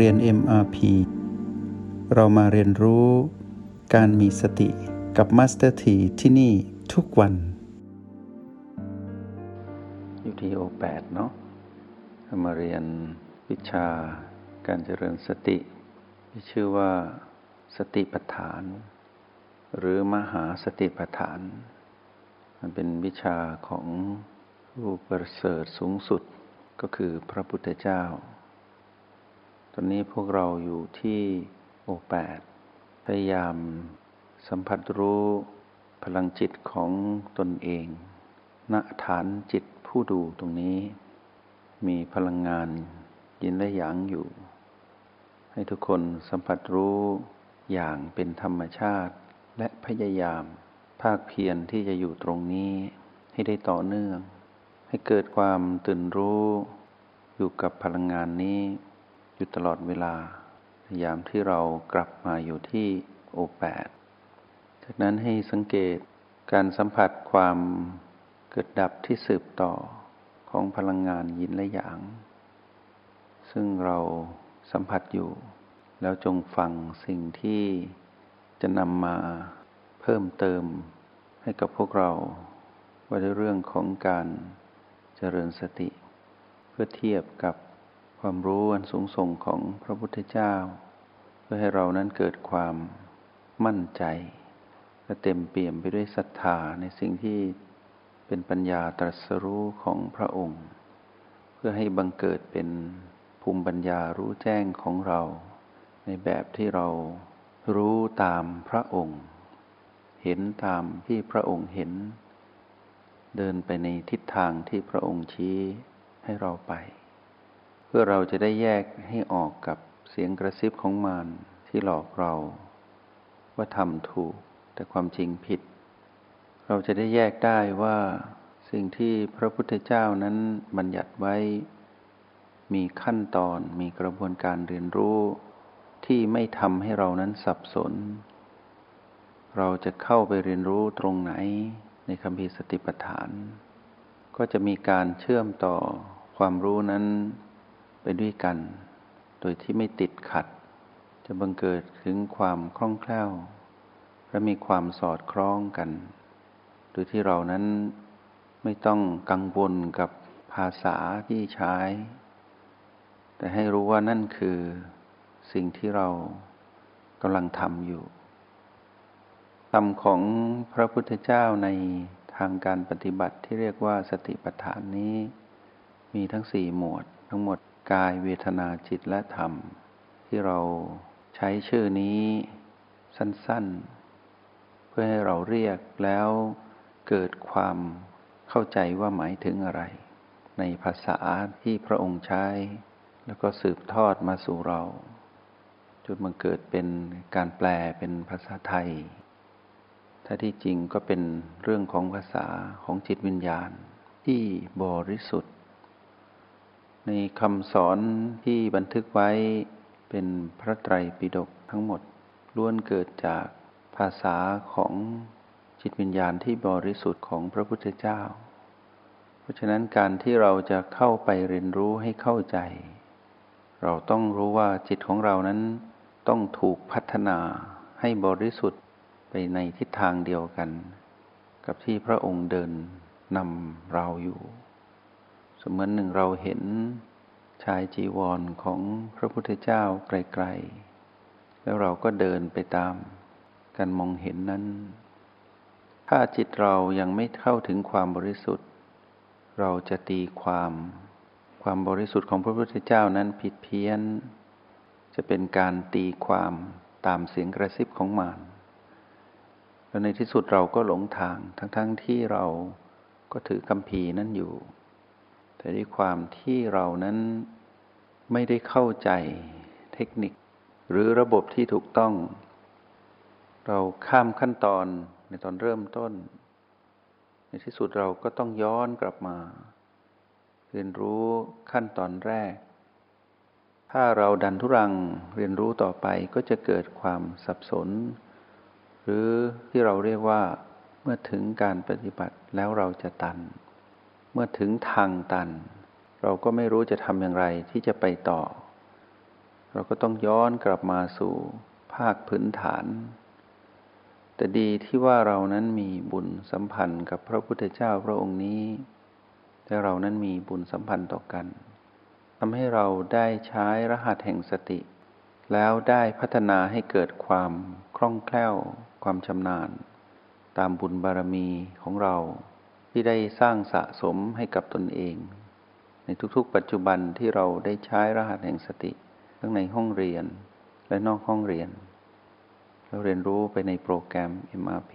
เรียน MRP เรามาเรียนรู้การมีสติกับ Master T ที่ที่นี่ทุกวัน อยู่ที่โอแปดเนาะเรามาเรียนวิชาการเจริญสติ ที่ชื่อว่าสติปัฏฐาน หรือมหาสติปัฏฐาน มันเป็นวิชาของผู้ประเสริฐสูงสุดก็คือพระพุทธเจ้า ตอนนี้พวกเราอยู่ที่โอแปดพยายามสัมผัสรู้พลังจิตของตนเอง ณฐานจิตผู้ดูตรงนี้ มีพลังงานยินและหยางอยู่ ให้ทุกคนสัมผัสรู้อย่างเป็นธรรมชาติและพยายาม ภาคเพียรที่จะอยู่ตรงนี้ ให้ได้ต่อเนื่อง ให้เกิดความตื่นรู้อยู่กับพลังงานนี้ อยู่ตลอดเวลา พยายามที่เรากลับมาอยู่ที่โอแปดจากนั้นให้สังเกตการสัมผัสความเกิดดับที่สืบต่อของพลังงานยินและหยาง ซึ่งเราสัมผัสอยู่ แล้วจงฟังสิ่งที่จะนำมาเพิ่มเติมให้กับพวกเรา ว่าในเรื่องของการเจริญสติ เพื่อเทียบกับ ความรู้อันสูงส่งของพระพุทธเจ้า เพื่อให้เรานั้นเกิดความมั่นใจ และเต็มเปี่ยมไปด้วยศรัทธาในสิ่งที่เป็นปัญญาตรัสรู้ของพระองค์ เพื่อให้บังเกิดเป็นภูมิปัญญารู้แจ้งของเรา ในแบบที่เรารู้ตามพระองค์ เห็นตามที่พระองค์เห็น เดินไปในทิศทางที่พระองค์ชี้ให้เราไป พื่อเราจะได้แยกให้ออกกับเสียงกระซิบของมารที่หลอกเรา ว่าทำถูกแต่ความจริงผิด เราจะได้แยกได้ว่าสิ่งที่พระพุทธเจ้านั้นบัญญัติไว้ มีขั้นตอนมีกระบวนการเรียนรู้ ที่ไม่ทำให้เรานั้นสับสน เราจะเข้าไปเรียนรู้ตรงไหนในคำพีสติปัฏฐาน ก็จะมีการเชื่อมต่อความรู้นั้น ไปด้วยกัน โดยที่ไม่ติดขัด จะบังเกิดถึงความคล่องแคล่ว และมีความสอดคล้องกัน โดยที่เรานั้นไม่ต้องกังวลกับภาษาที่ใช้ แต่ให้รู้ว่านั่นคือสิ่งที่เรากำลังทำอยู่ธรรมของพระพุทธเจ้าในทางการปฏิบัติที่เรียกว่าสติปัฏฐานนี้ มีทั้งสี่หมวดทั้งหมด กายเวทนาจิตและธรรม ที่เราใช้ชื่อนี้สั้นๆ เพื่อให้เราเรียกแล้วเกิดความเข้าใจว่าหมายถึงอะไร ในภาษาที่พระองค์ใช้ แล้วก็สืบทอดมาสู่เราจนมันเกิดเป็นการแปลเป็นภาษาไทย ถ้าที่จริงก็เป็นเรื่องของภาษาของจิตวิญญาณที่บริสุทธิ์ ในคำสอนที่บันทึกไว้เป็นพระไตรปิฎกทั้งหมดล้วนเกิดจากภาษาของจิตวิญญาณที่บริสุทธิ์ของพระพุทธเจ้า เพราะฉะนั้นการที่เราจะเข้าไปเรียนรู้ให้เข้าใจ เราต้องรู้ว่าจิตของเรานั้นต้องถูกพัฒนาให้บริสุทธิ์ไปในทิศทางเดียวกัน กับที่พระองค์เดินนำเราอยู่ สมือนหนึ่งเราเห็นชายจีวรของพระพุทธเจ้าไกลๆ แล้วเราก็เดินไปตามการมองเห็นนั้น ถ้าจิตเรายังไม่เข้าถึงความบริสุทธิ์ เราจะตีความความบริสุทธิ์ของพระพุทธเจ้านั้นผิดเพี้ยน จะเป็นการตีความตามเสียงกระซิบของมารแล้วในที่สุดเราก็หลงทางทั้งๆทที่เราก็ถือคำพีนั้นอยู่ แต่ด้วยความที่เรานั้นไม่ได้เข้าใจเทคนิค หรือระบบที่ถูกต้อง เราข้ามขั้นตอนในตอนเริ่มต้น ในที่สุดเราก็ต้องย้อนกลับมา เรียนรู้ขั้นตอนแรก ถ้าเราดันทุรังเรียนรู้ต่อไปก็จะเกิดความสับสน หรือที่เราเรียกว่าเมื่อถึงการปฏิบัติแล้วเราจะตัน เมื่อถึงทางตัน เราก็ไม่รู้จะทำอย่างไรที่จะไปต่อ เราก็ต้องย้อนกลับมาสู่ภาคพื้นฐาน แต่ดีที่ว่าเรานั้นมีบุญสัมพันธ์กับพระพุทธเจ้าพระองค์นี้ และเรานั้นมีบุญสัมพันธ์ต่อกันทำให้เราได้ใช้รหัสแห่งสติ แล้วได้พัฒนาให้เกิดความคล่องแคล่ว ความชำนาญ ตามบุญบารมีของเรา ที่ได้สร้างสะสมให้กับตนเอง ในทุกๆ ปัจจุบันที่เราได้ใช้รหัสแห่งสติทั้งในห้องเรียนและนอกห้องเรียน เราเรียนรู้ไปในโปรแกรม MRP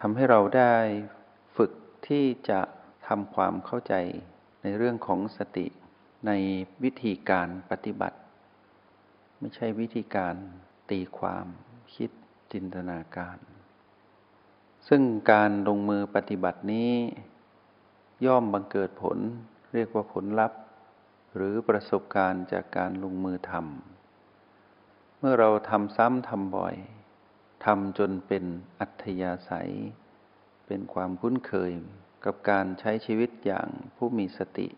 ทำให้เราได้ฝึกที่จะทำความเข้าใจในเรื่องของสติในวิธีการปฏิบัติ ไม่ใช่วิธีการตีความคิดจินตนาการ ซึ่งการลงมือปฏิบัตินี้ ย่อมบังเกิดผล เรียกว่าผลลัพธ์ หรือประสบการณ์จากการลงมือทำเมื่อเราทำซ้ำทำบ่อยทำจนเป็นอัธยาศัย เป็นความคุ้นเคยกับการใช้ชีวิตอย่างผู้มีสติ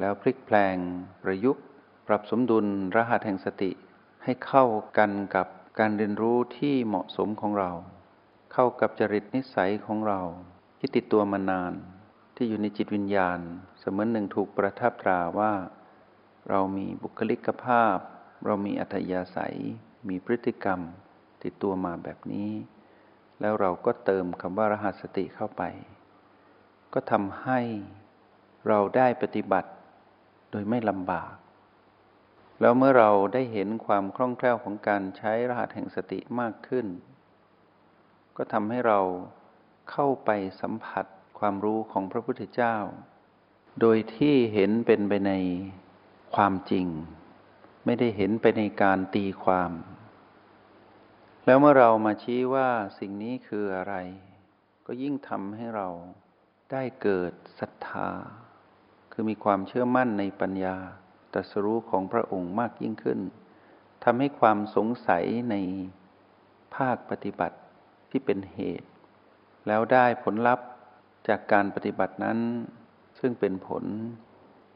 แล้วพลิกแปลงประยุกต์ ปรับสมดุลรหัสแห่งสติให้เข้ากันกับการเรียนรู้ที่เหมาะสมของเรา เข้ากับจริตนิสัยของเราที่ติดตัวมานาน ที่อยู่ในจิตวิญญาณ เสมือนหนึ่งถูกประทับตราว่า เรามีบุคลิกภาพ เรามีอัธยาศัย มีพฤติกรรม ติดตัวมาแบบนี้ แล้วเราก็เติมคำว่ารหัสสติเข้าไป ก็ทำให้เราได้ปฏิบัติโดยไม่ลำบาก แล้วเมื่อเราได้เห็นความคล่องแคล่วของการใช้รหัสแห่งสติมากขึ้น ก็ทำให้เราเข้าไปสัมผัสความรู้ของพระพุทธเจ้า โดยที่เห็นเป็นไปในความจริง ไม่ได้เห็นไปในการตีความ แล้วเมื่อเรามาชี้ว่าสิ่งนี้คืออะไร ก็ยิ่งทำให้เราได้เกิดศรัทธา คือมีความเชื่อมั่นในปัญญาตรัสรู้ของพระองค์มากยิ่งขึ้นทำให้ความสงสัยในภาคปฏิบัติ ที่เป็นเหตุ แล้วได้ผลลัพธ์จากการปฏิบัตินั้น ซึ่งเป็นผล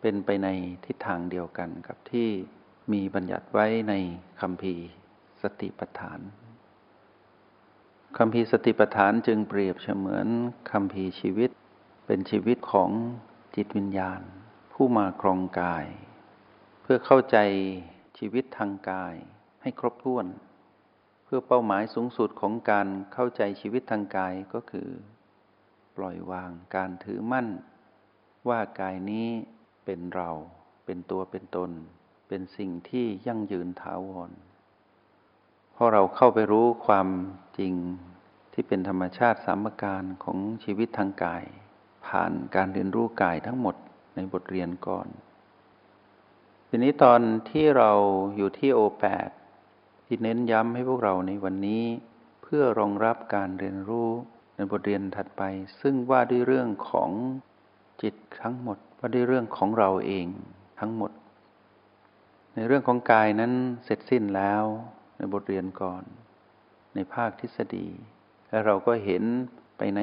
เป็นไปในทิศทางเดียวกันกับที่มีบัญญัติไว้ในคำพีสติปัฏฐานคำพีสติปัฏฐานจึงเปรียบเสมือนคำพีชีวิต เป็นชีวิตของจิตวิญญาณ ผู้มาครองกาย เพื่อเข้าใจชีวิตทางกายให้ครบถ้วน เพื่อเป้าหมายสูงสุดของการเข้าใจชีวิตทางกายก็คือ ปล่อยวางการถือมั่น ว่ากายนี้เป็นเรา เป็นตัวเป็นตน เป็นสิ่งที่ยั่งยืนถาวรพอเราเข้าไปรู้ความจริงที่เป็นธรรมชาติสามการของชีวิตทางกาย ผ่านการเรียนรู้กายทั้งหมดในบทเรียนก่อนทีนี้ตอนที่เราอยู่ที่โอแปด ที่เน้นย้ำให้พวกเราในวันนี้ เพื่อรองรับการเรียนรู้ในบทเรียนถัดไป ซึ่งว่าด้วยเรื่องของจิตทั้งหมดว่าด้วยเรื่องของเราเองทั้งหมด ในเรื่องของกายนั้นเสร็จสิ้นแล้วในบทเรียนก่อน ในภาคทฤษฎี และเราก็เห็นไปใน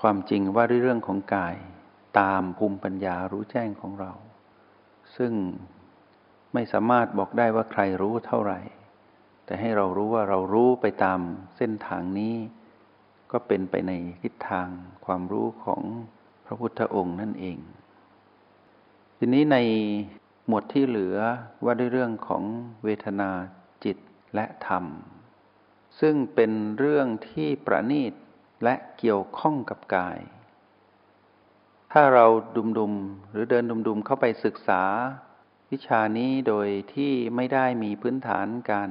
ความจริงว่าด้วยเรื่องของกาย ตามภูมิปัญญารู้แจ้งของเรา ซึ่งไม่สามารถบอกได้ว่าใครรู้เท่าไหร่ แต่ให้เรารู้ว่าเรารู้ไปตามเส้นทางนี้ ก็เป็นไปในทิศทางความรู้ของพระพุทธองค์นั่นเอง ทีนี้ในหมวดที่เหลือว่าด้วยเรื่องของเวทนาจิตและธรรม ซึ่งเป็นเรื่องที่ประณีตและเกี่ยวข้องกับกาย ถ้าเราดุมๆหรือเดินดุมๆเข้าไปศึกษา วิชานี้โดยที่ไม่ได้มีพื้นฐานการ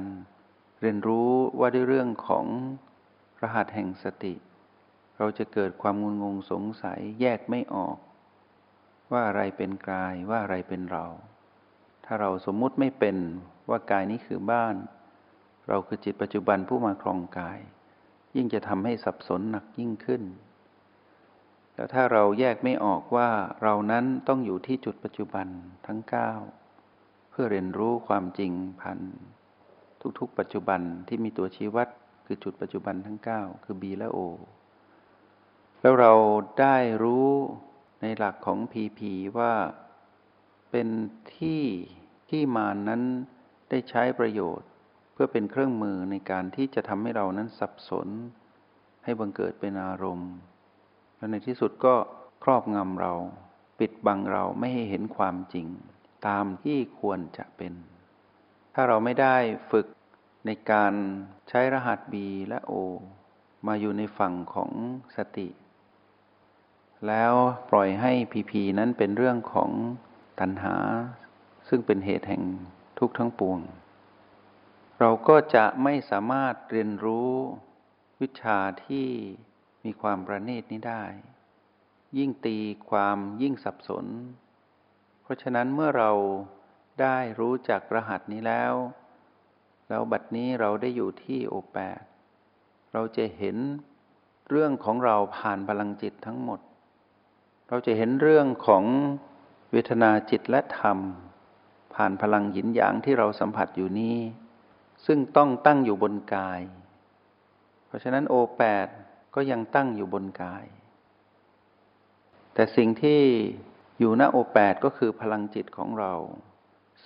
เรียนรู้ว่าด้วยเรื่องของรหัสแห่งสติ เราจะเกิดความงุนงงสงสัยแยกไม่ออก ว่าอะไรเป็นกายว่าอะไรเป็นเรา ถ้าเราสมมุติไม่เป็นว่ากายนี้คือบ้าน เราคือจิตปัจจุบันผู้มาครองกาย ยิ่งจะทำให้สับสนหนักยิ่งขึ้น แล้วถ้าเราแยกไม่ออกว่าเรานั้นต้องอยู่ที่จุดปัจจุบันทั้ง 9 เพื่อเรียนรู้ความจริงพัน ทุกๆ ปัจจุบันที่มีตัวชี้วัดคือจุดปัจจุบันทั้ง 9 คือ B และ O แล้วเราได้รู้ในหลักของ PP ว่าเป็นที่ที่มานั้นได้ใช้ประโยชน์ เพื่อเป็นเครื่องมือในการที่จะทำให้เรานั้นสับสน ให้บังเกิดเป็นอารมณ์ และในที่สุดก็ครอบงำเรา ปิดบังเราไม่ให้เห็นความจริง ตามที่ควรจะเป็นาเราไม่ได้ฝึกในการใช้รหัส B และ O มาอยู่ในฝั่งของสติ แล้วปล่อยให้พีพีนั้นเป็นเรื่องของตัณหา ซึ่งเป็นเหตุแห่งทุกข์ทั้งปวง เราก็จะไม่สามารถเรียนรู้วิชาที่มีความประณีตนี้ได้ ยิ่งตีความยิ่งสับสน เพราะฉะนั้นเมื่อเรา ได้รู้จักรหัสนี้แล้ว แล้วบัดนี้เราได้อยู่ที่โอแปดเราจะเห็นเรื่องของเราผ่านพลังจิตทั้งหมด เราจะเห็นเรื่องของเวทนาจิตและธรรม ผ่านพลังหยินหยางที่เราสัมผัสอยู่นี้ ซึ่งต้องตั้งอยู่บนกาย เพราะฉะนั้นโอแปดก็ยังตั้งอยู่บนกาย แต่สิ่งที่อยู่ณโอแปดก็คือพลังจิตของเรา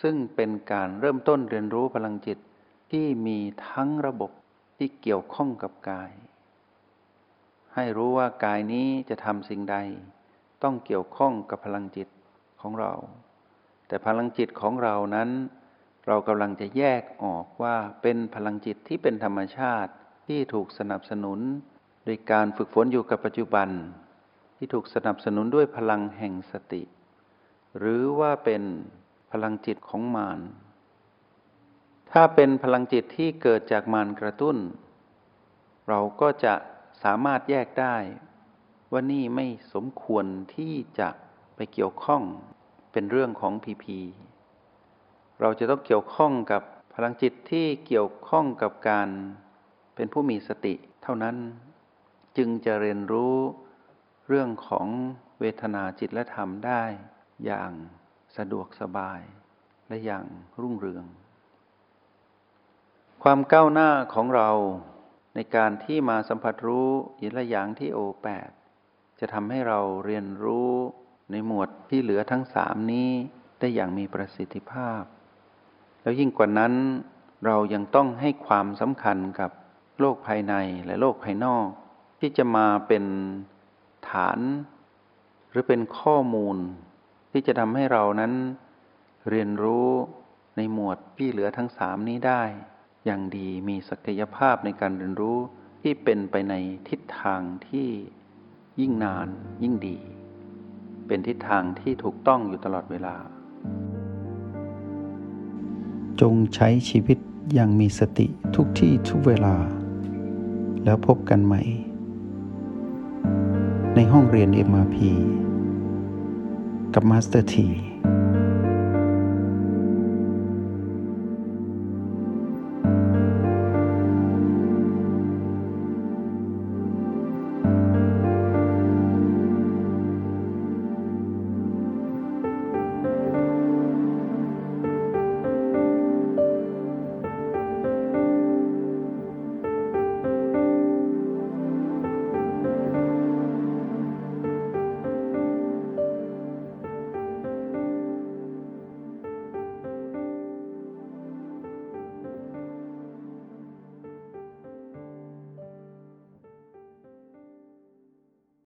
ซึ่งเป็นการเริ่มต้นเรียนรู้พลังจิตที่มีทั้งระบบที่เกี่ยวข้องกับกาย ให้รู้ว่ากายนี้จะทำสิ่งใด ต้องเกี่ยวข้องกับพลังจิตของเรา แต่พลังจิตของเรานั้น เรากำลังจะแยกออกว่าเป็นพลังจิตที่เป็นธรรมชาติที่ถูกสนับสนุนโดยการฝึกฝนอยู่กับปัจจุบัน ที่ถูกสนับสนุนด้วยพลังแห่งสติ หรือว่าเป็น พลังจิตของมารถ้าเป็นพลังจิตที่เกิดจากมารกระตุ้น เราก็จะสามารถแยกได้ว่านี่ไม่สมควรที่จะไปเกี่ยวข้องเป็นเรื่องของพีพีเราจะต้องเกี่ยวข้องกับพลังจิตที่เกี่ยวข้องกับการเป็นผู้มีสติเท่านั้น จึงจะเรียนรู้เรื่องของเวทนาจิตและธรรมได้อย่าง สะดวกสบาย และอย่างรุ่งเรือง ความก้าวหน้าของเราในการที่มาสัมผัสรู้ยินละอย่างที่โอแปดจะทำให้เราเรียนรู้ในหมวดที่เหลือทั้งสามนี้ได้อย่างมีประสิทธิภาพ แล้วยิ่งกว่านั้น เรายังต้องให้ความสำคัญกับโลกภายในและโลกภายนอก ที่จะมาเป็นฐาน หรือเป็นข้อมูล ที่จะทำให้เรานั้น เรียนรู้ในหมวดที่เหลือทั้งสามนี้ได้ อย่างดีมีศักยภาพในการเรียนรู้ที่เป็นไปในทิศทางที่ยิ่งนานยิ่งดี เป็นทิศทางที่ถูกต้องอยู่ตลอดเวลา จงใช้ชีวิตอย่างมีสติทุกที่ทุกเวลา แล้วพบกันใหม่ ในห้องเรียน MRP กับมาสเตอร์ที